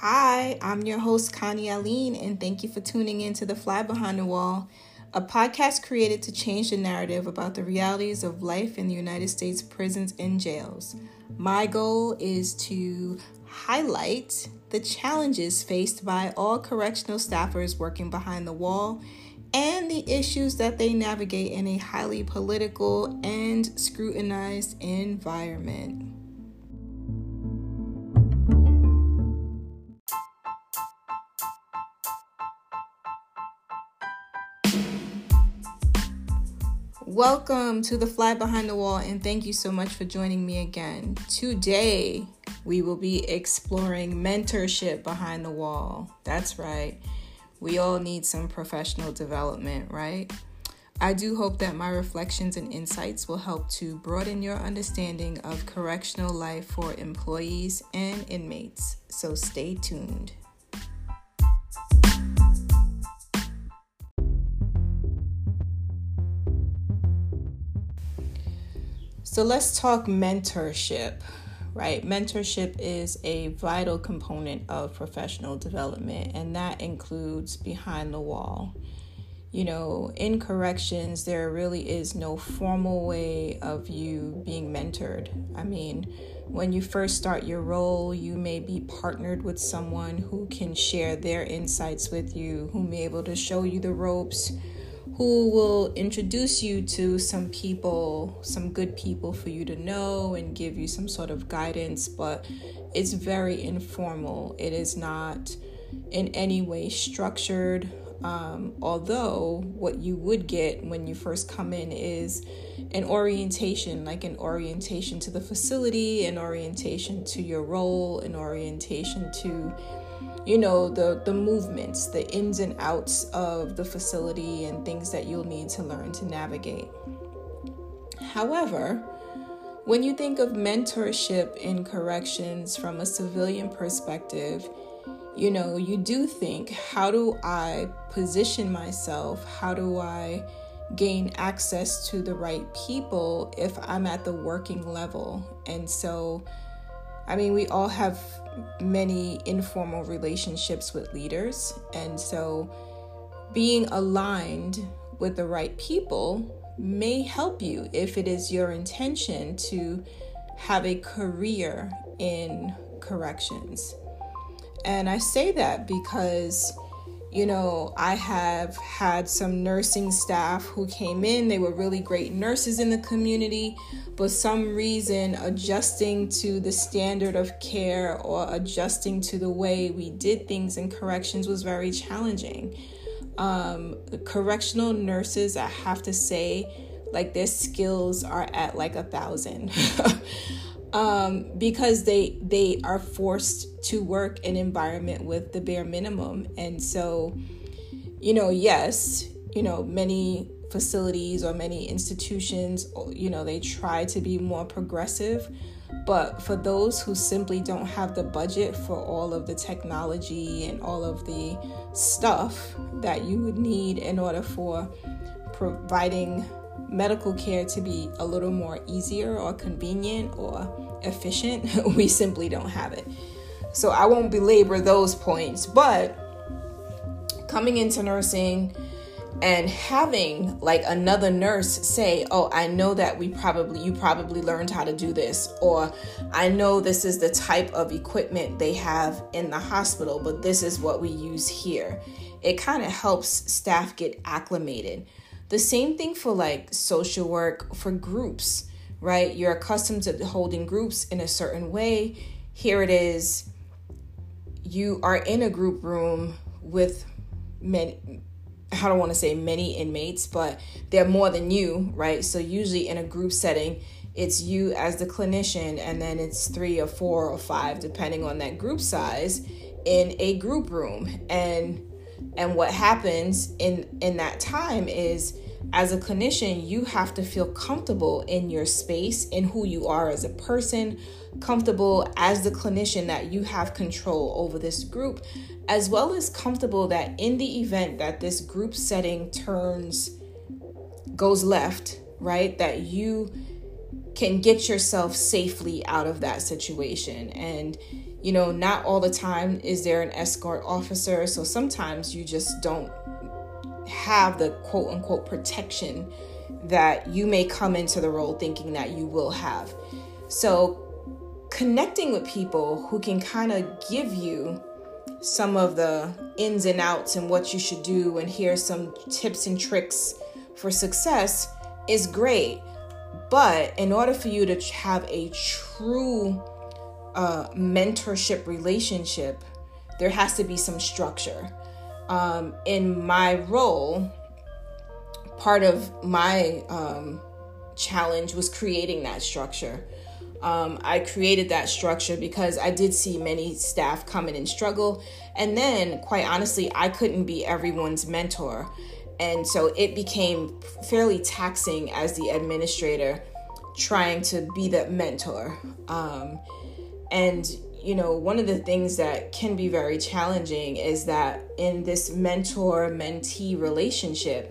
Hi, I'm your host, Connie Aline, and thank you for tuning in to The Fly Behind the Wall, a podcast created to change the narrative about the realities of life in the United States prisons and jails. My goal is to highlight the challenges faced by all correctional staffers working behind the wall and the issues that they navigate in a highly political and scrutinized environment. Welcome to the Fly Behind the Wall, and thank you so much for joining me again. Today, we will be exploring mentorship behind the wall. That's right, we all need some professional development, right? I do hope that my reflections and insights will help to broaden your understanding of correctional life for employees and inmates. So stay tuned. So let's talk mentorship, right? Mentorship is a vital component of professional development, and that includes behind the wall. You know, in corrections, there really is no formal way of you being mentored. I mean, when you first start your role, you may be partnered with someone who can share their insights with you, who may be able to show you the ropes who will introduce you to some people, some good people for you to know and give you some sort of guidance, but it's very informal. It is not in any way structured. Um, although, what you would get when you first come in is an orientation, like an orientation to the facility, an orientation to your role, an orientation to you know the the movements the ins and outs of the facility and things that you'll need to learn to navigate. However when you think of mentorship in corrections from a civilian perspective you know you do think how do i position myself? How do i gain access to the right people if i'm at the working level? And so i mean we all have many informal relationships with leaders. And so being aligned with the right people may help you if it is your intention to have a career in corrections. And I say that because you know, I have had some nursing staff who came in. They were really great nurses in the community, but some reason adjusting to the standard of care or adjusting to the way we did things in corrections was very challenging. Um, correctional nurses, I have to say, like their skills are at like a thousand. um, because they they are forced to work in environment with the bare minimum, and so, you know, yes, you know, many facilities or many institutions, you know, they try to be more progressive. But for those who simply don't have the budget for all of the technology and all of the stuff that you would need in order for providing medical care to be a little more easier or convenient or efficient, we simply don't have it. So I won't belabor those points, but coming into nursing and having like another nurse say, "Oh, I know that we probably you probably learned how to do this," or "I know this is the type of equipment they have in the hospital, but this is what we use here." It kind of helps staff get acclimated the same thing for like social work for groups, right? You're accustomed to holding groups in a certain way. Here it is, you are in a group room with many, I don't want to say many inmates, but they're more than you, right? So, usually in a group setting, it's you as the clinician, and then it's three or four or five, depending on that group size, in a group room. And and what happens in in that time is as a clinician, you have to feel comfortable in your space, in who you are as a person, comfortable as the clinician that you have control over this group, as well as comfortable that in the event that this group setting turns, goes left, right, that you can get yourself safely out of that situation. And you know, not all the time is there an escort officer. So sometimes you just don't have the quote unquote protection that you may come into the role thinking that you will have. So connecting with people who can kind of give you some of the ins and outs and what you should do and here's some tips and tricks for success is great. But in order for you to have a true uh, mentorship relationship, there has to be some structure. Um, in my role, part of my um, challenge was creating that structure. Um, I created that structure because I did see many staff come in and struggle. And then, quite honestly, I couldn't be everyone's mentor. And so it became fairly taxing as the administrator trying to be the mentor. Um, and, you know, one of the things that can be very challenging is that in this mentor mentee relationship,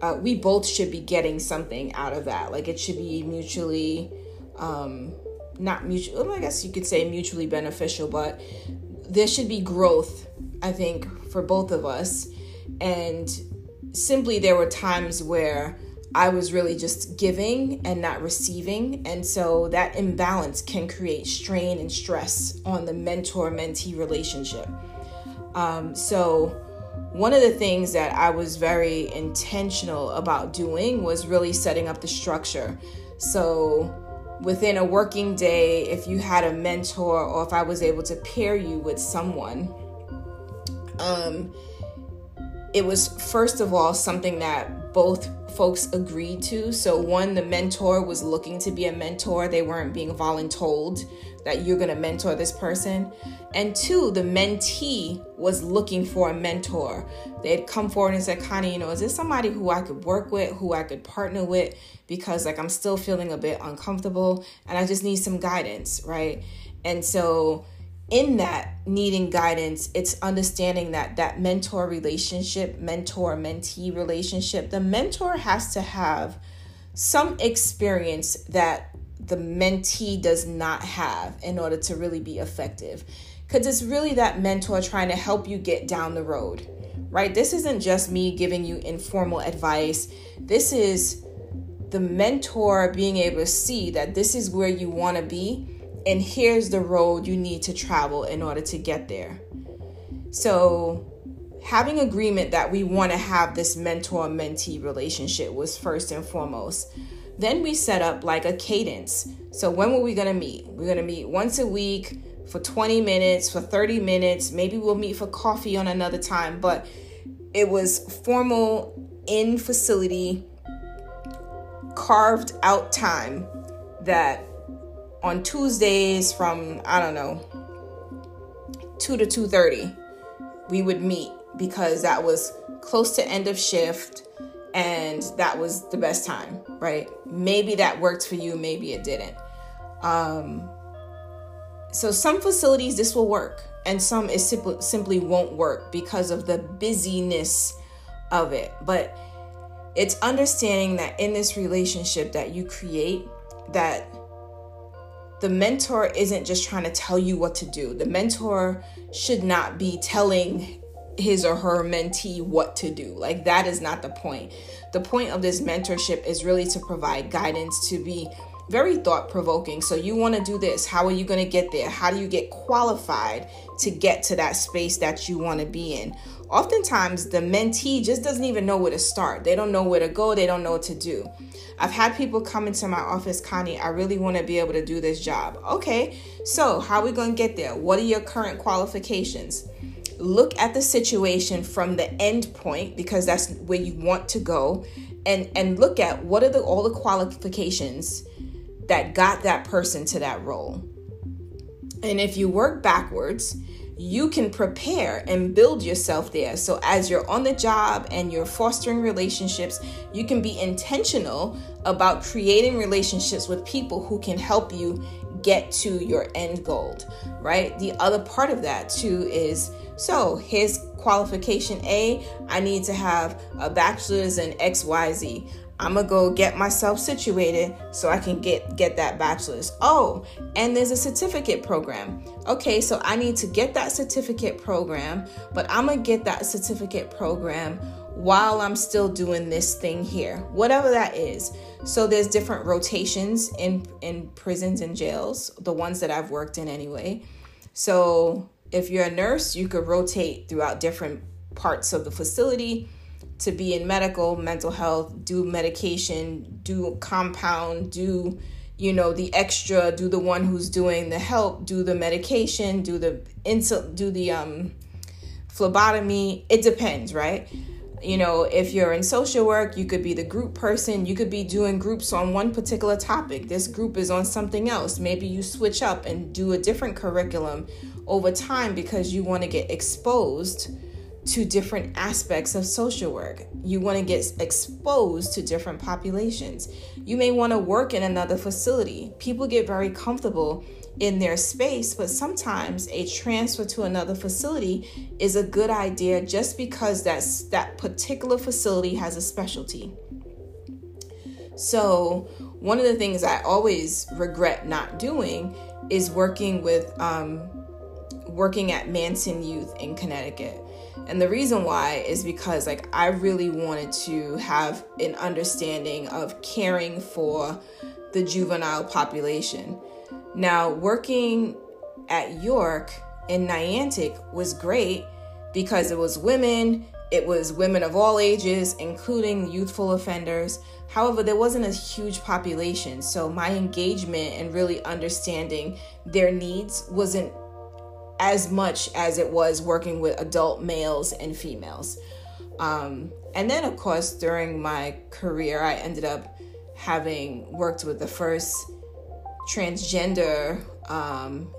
uh, we both should be getting something out of that. Like it should be mutually, um, not mutual, I guess you could say mutually beneficial, but there should be growth, I think, for both of us. And simply there were times where I was really just giving and not receiving. And so that imbalance can create strain and stress on the mentor mentee relationship. Um, so, one of the things that I was very intentional about doing was really setting up the structure. So, within a working day, if you had a mentor or if I was able to pair you with someone, um, it was first of all something that both folks agreed to. So, one, the mentor was looking to be a mentor, they weren't being voluntold that you're going to mentor this person. And two, the mentee was looking for a mentor. They'd come forward and said, Connie, you know, is this somebody who I could work with, who I could partner with? Because, like, I'm still feeling a bit uncomfortable and I just need some guidance, right? And so, in that needing guidance it's understanding that that mentor relationship mentor mentee relationship the mentor has to have some experience that the mentee does not have in order to really be effective. Because it's really that mentor trying to help you get down the road right? This isn't just me giving you informal advice. This is the mentor being able to see that this is where you want to be and here's the road you need to travel in order to get there. So, having agreement that we want to have this mentor mentee relationship was first and foremost. Then we set up like a cadence. So, when were we going to meet? We're going to meet once a week for 20 minutes, for 30 minutes. Maybe we'll meet for coffee on another time, but it was formal in facility, carved out time that on Tuesdays from I don't know 2 to 2:30 we would meet because that was close to end of shift and that was the best time, right? Maybe that worked for you, maybe it didn't. Um, so some facilities this will work and some it simply simply won't work because of the busyness of it. But it's understanding that in this relationship that you create that the mentor isn't just trying to tell you what to do. The mentor should not be telling his or her mentee what to do. Like, that is not the point. The point of this mentorship is really to provide guidance, to be very thought provoking. So, you want to do this. How are you going to get there? How do you get qualified to get to that space that you want to be in? Oftentimes, the mentee just doesn't even know where to start. They don't know where to go, they don't know what to do. I've had people come into my office, Connie, I really want to be able to do this job. Okay, so how are we going to get there? What are your current qualifications? Look at the situation from the end point because that's where you want to go and and look at what are the all the qualifications that got that person to that role. And if you work backwards, you can prepare and build yourself there. So, as you're on the job and you're fostering relationships, you can be intentional about creating relationships with people who can help you get to your end goal, right? The other part of that too is so his qualification A, I need to have a bachelor's in XYZ. I'm gonna go get myself situated so I can get get that bachelor's. Oh, and there's a certificate program. Okay, so I need to get that certificate program, but I'm gonna get that certificate program while I'm still doing this thing here, whatever that is. So there's different rotations in in prisons and jails, the ones that I've worked in anyway. So if you're a nurse, you could rotate throughout different parts of the facility to be in medical, mental health, do medication, do compound, do you know the extra, do the one who's doing the help, do the medication, do the insul, do the um phlebotomy. It depends, right? You know, if you're in social work, you could be the group person. You could be doing groups on one particular topic. This group is on something else. Maybe you switch up and do a different curriculum over time because you want to get exposed to different aspects of social work. You want to get exposed to different populations. You may want to work in another facility. People get very comfortable in their space, but sometimes a transfer to another facility is a good idea just because that's that particular facility has a specialty. So, one of the things I always regret not doing is working with um, working at Manson Youth in Connecticut. And the reason why is because like I really wanted to have an understanding of caring for the juvenile population. Now, working at York in Niantic was great because it was women, it was women of all ages, including youthful offenders. However, there wasn't a huge population, so my engagement and really understanding their needs wasn't as much as it was working with adult males and females. Um, and then, of course, during my career, I ended up having worked with the first transgender um,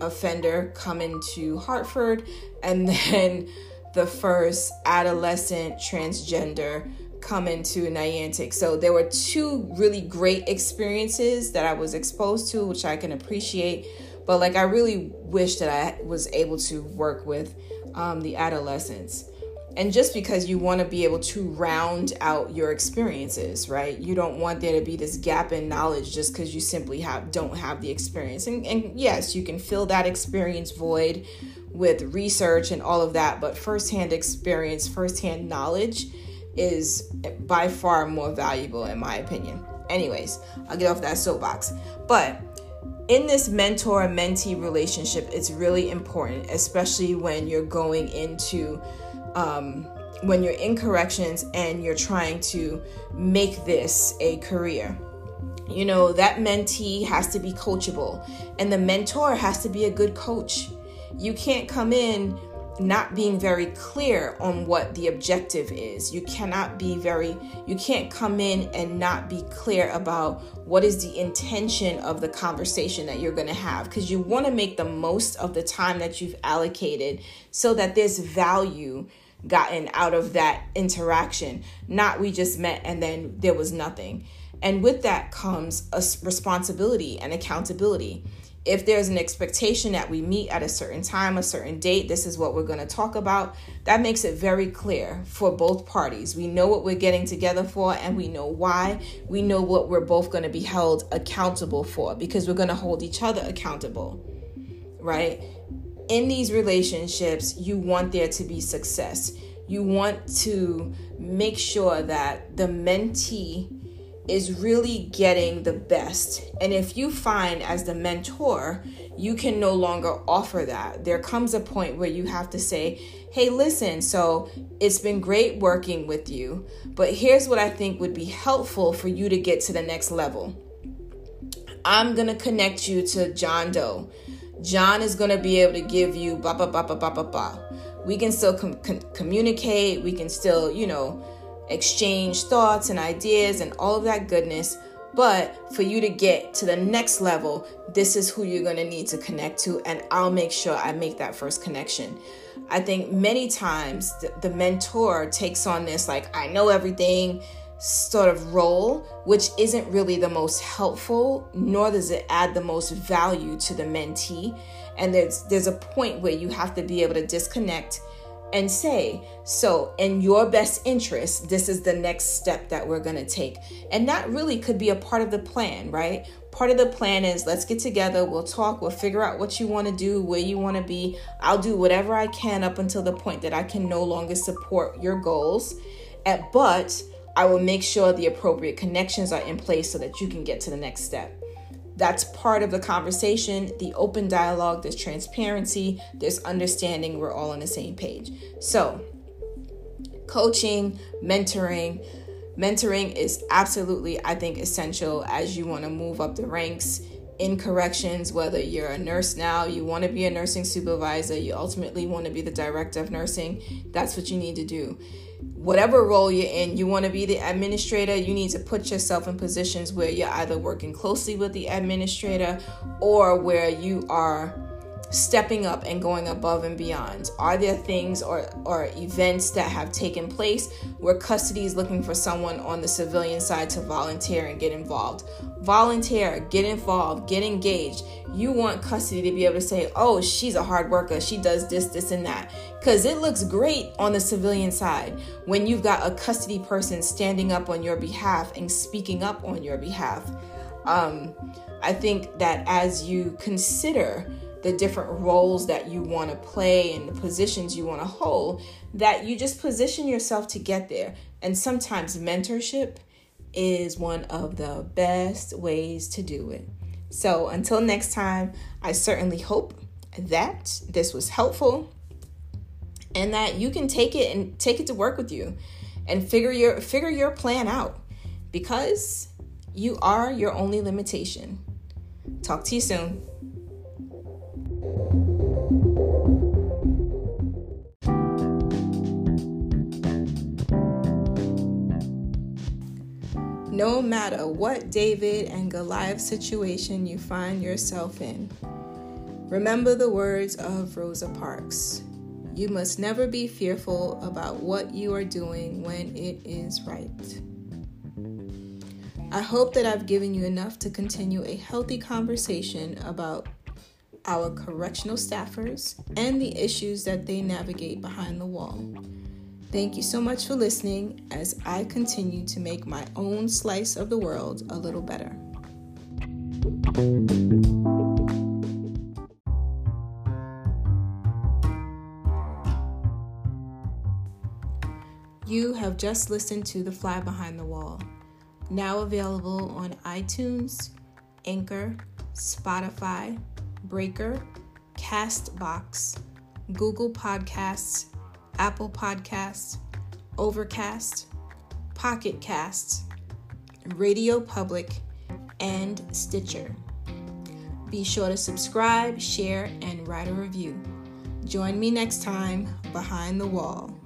offender come into Hartford, and then the first adolescent transgender come into Niantic. So there were two really great experiences that I was exposed to, which I can appreciate but like I really wish that I was able to work with um, the adolescents. And just because you want to be able to round out your experiences, right? You don't want there to be this gap in knowledge just because you simply have don't have the experience. And, and yes, you can fill that experience void with research and all of that, but firsthand experience, firsthand knowledge is by far more valuable in my opinion. Anyways, I'll get off that soapbox. But in this mentor mentee relationship, it's really important, especially when you're going into, um, when you're in corrections and you're trying to make this a career. You know, that mentee has to be coachable, and the mentor has to be a good coach. You can't come in not being very clear on what the objective is. You cannot be very, you can't come in and not be clear about what is the intention of the conversation that you're going to have because you want to make the most of the time that you've allocated so that there's value gotten out of that interaction. Not we just met and then there was nothing. And with that comes a responsibility and accountability if there's an expectation that we meet at a certain time, a certain date, this is what we're going to talk about, that makes it very clear for both parties. We know what we're getting together for and we know why. We know what we're both going to be held accountable for because we're going to hold each other accountable, right? In these relationships, you want there to be success. You want to make sure that the mentee is really getting the best. And if you find as the mentor, you can no longer offer that, there comes a point where you have to say, hey, listen, so it's been great working with you, but here's what I think would be helpful for you to get to the next level. I'm to connect you to John Doe. John is to be able to give you ba ba ba ba ba ba ba. We can still com- com- communicate. We can still, you know, exchange thoughts and ideas and all of that goodness. But for you to get to the next level, this is who you're going to need to connect to, and I'll make sure I make that first connection. I think many times the, the mentor takes on this, like, I know everything sort of role, which isn't really the most helpful, nor does it add the most value to the mentee. And there's there's a point where you have to be able to disconnect and say, So, in your best interest, this is the next step that we're going to take. And that really could be a part of the plan, right? Part of the plan is let's get together, we'll talk, we'll figure out what you want to do, where you want to be. I'll do whatever I can up until the point that I can no longer support your goals. At, but I will make sure the appropriate connections are in place so that you can get to the next step. That's part of the conversation, the open dialogue, there's transparency, there's understanding, we're all on the same page. So, coaching, mentoring, mentoring is absolutely, I think, essential as you want to move up the ranks in corrections, whether you're a nurse now, you want to be a nursing supervisor, you ultimately want to be the director of nursing, that's what you need to do. Whatever role you're in, you want to be the administrator, you need to put yourself in positions where you're either working closely with the administrator or where you are stepping up and going above and beyond? Are there things or, or events that have taken place where custody is looking for someone on the civilian side to volunteer and get involved? Volunteer, get involved, get engaged. You want custody to be able to say, oh, she's a hard worker, she does this, this, and that. Because it looks great on the civilian side when you've got a custody person standing up on your behalf and speaking up on your behalf. Um, I think that as you consider the different roles that you want to play and the positions you want to hold, that you just position yourself to get there. And sometimes mentorship is one of the best ways to do it. So until next time, I certainly hope that this was helpful and that you can take it and take it to work with you and figure your figure your plan out because you are your only limitation. Talk to you soon. No matter what David and Goliath situation you find yourself in. Remember the words of Rosa Parks You must never be fearful about what you are doing when it is right. I hope that I've given you enough to continue a healthy conversation about our correctional staffers and the issues that they navigate behind the wall. Thank you so much for listening as I continue to make my own slice of the world a little better. You have just listened to The Fly Behind the Wall, now available on iTunes, Anchor, Spotify, Breaker, Castbox, Google Podcasts, Apple Podcasts, Overcast, Pocket Casts, Radio Public, and Stitcher. Be sure to subscribe, share, and write a review. Join me next time behind the wall.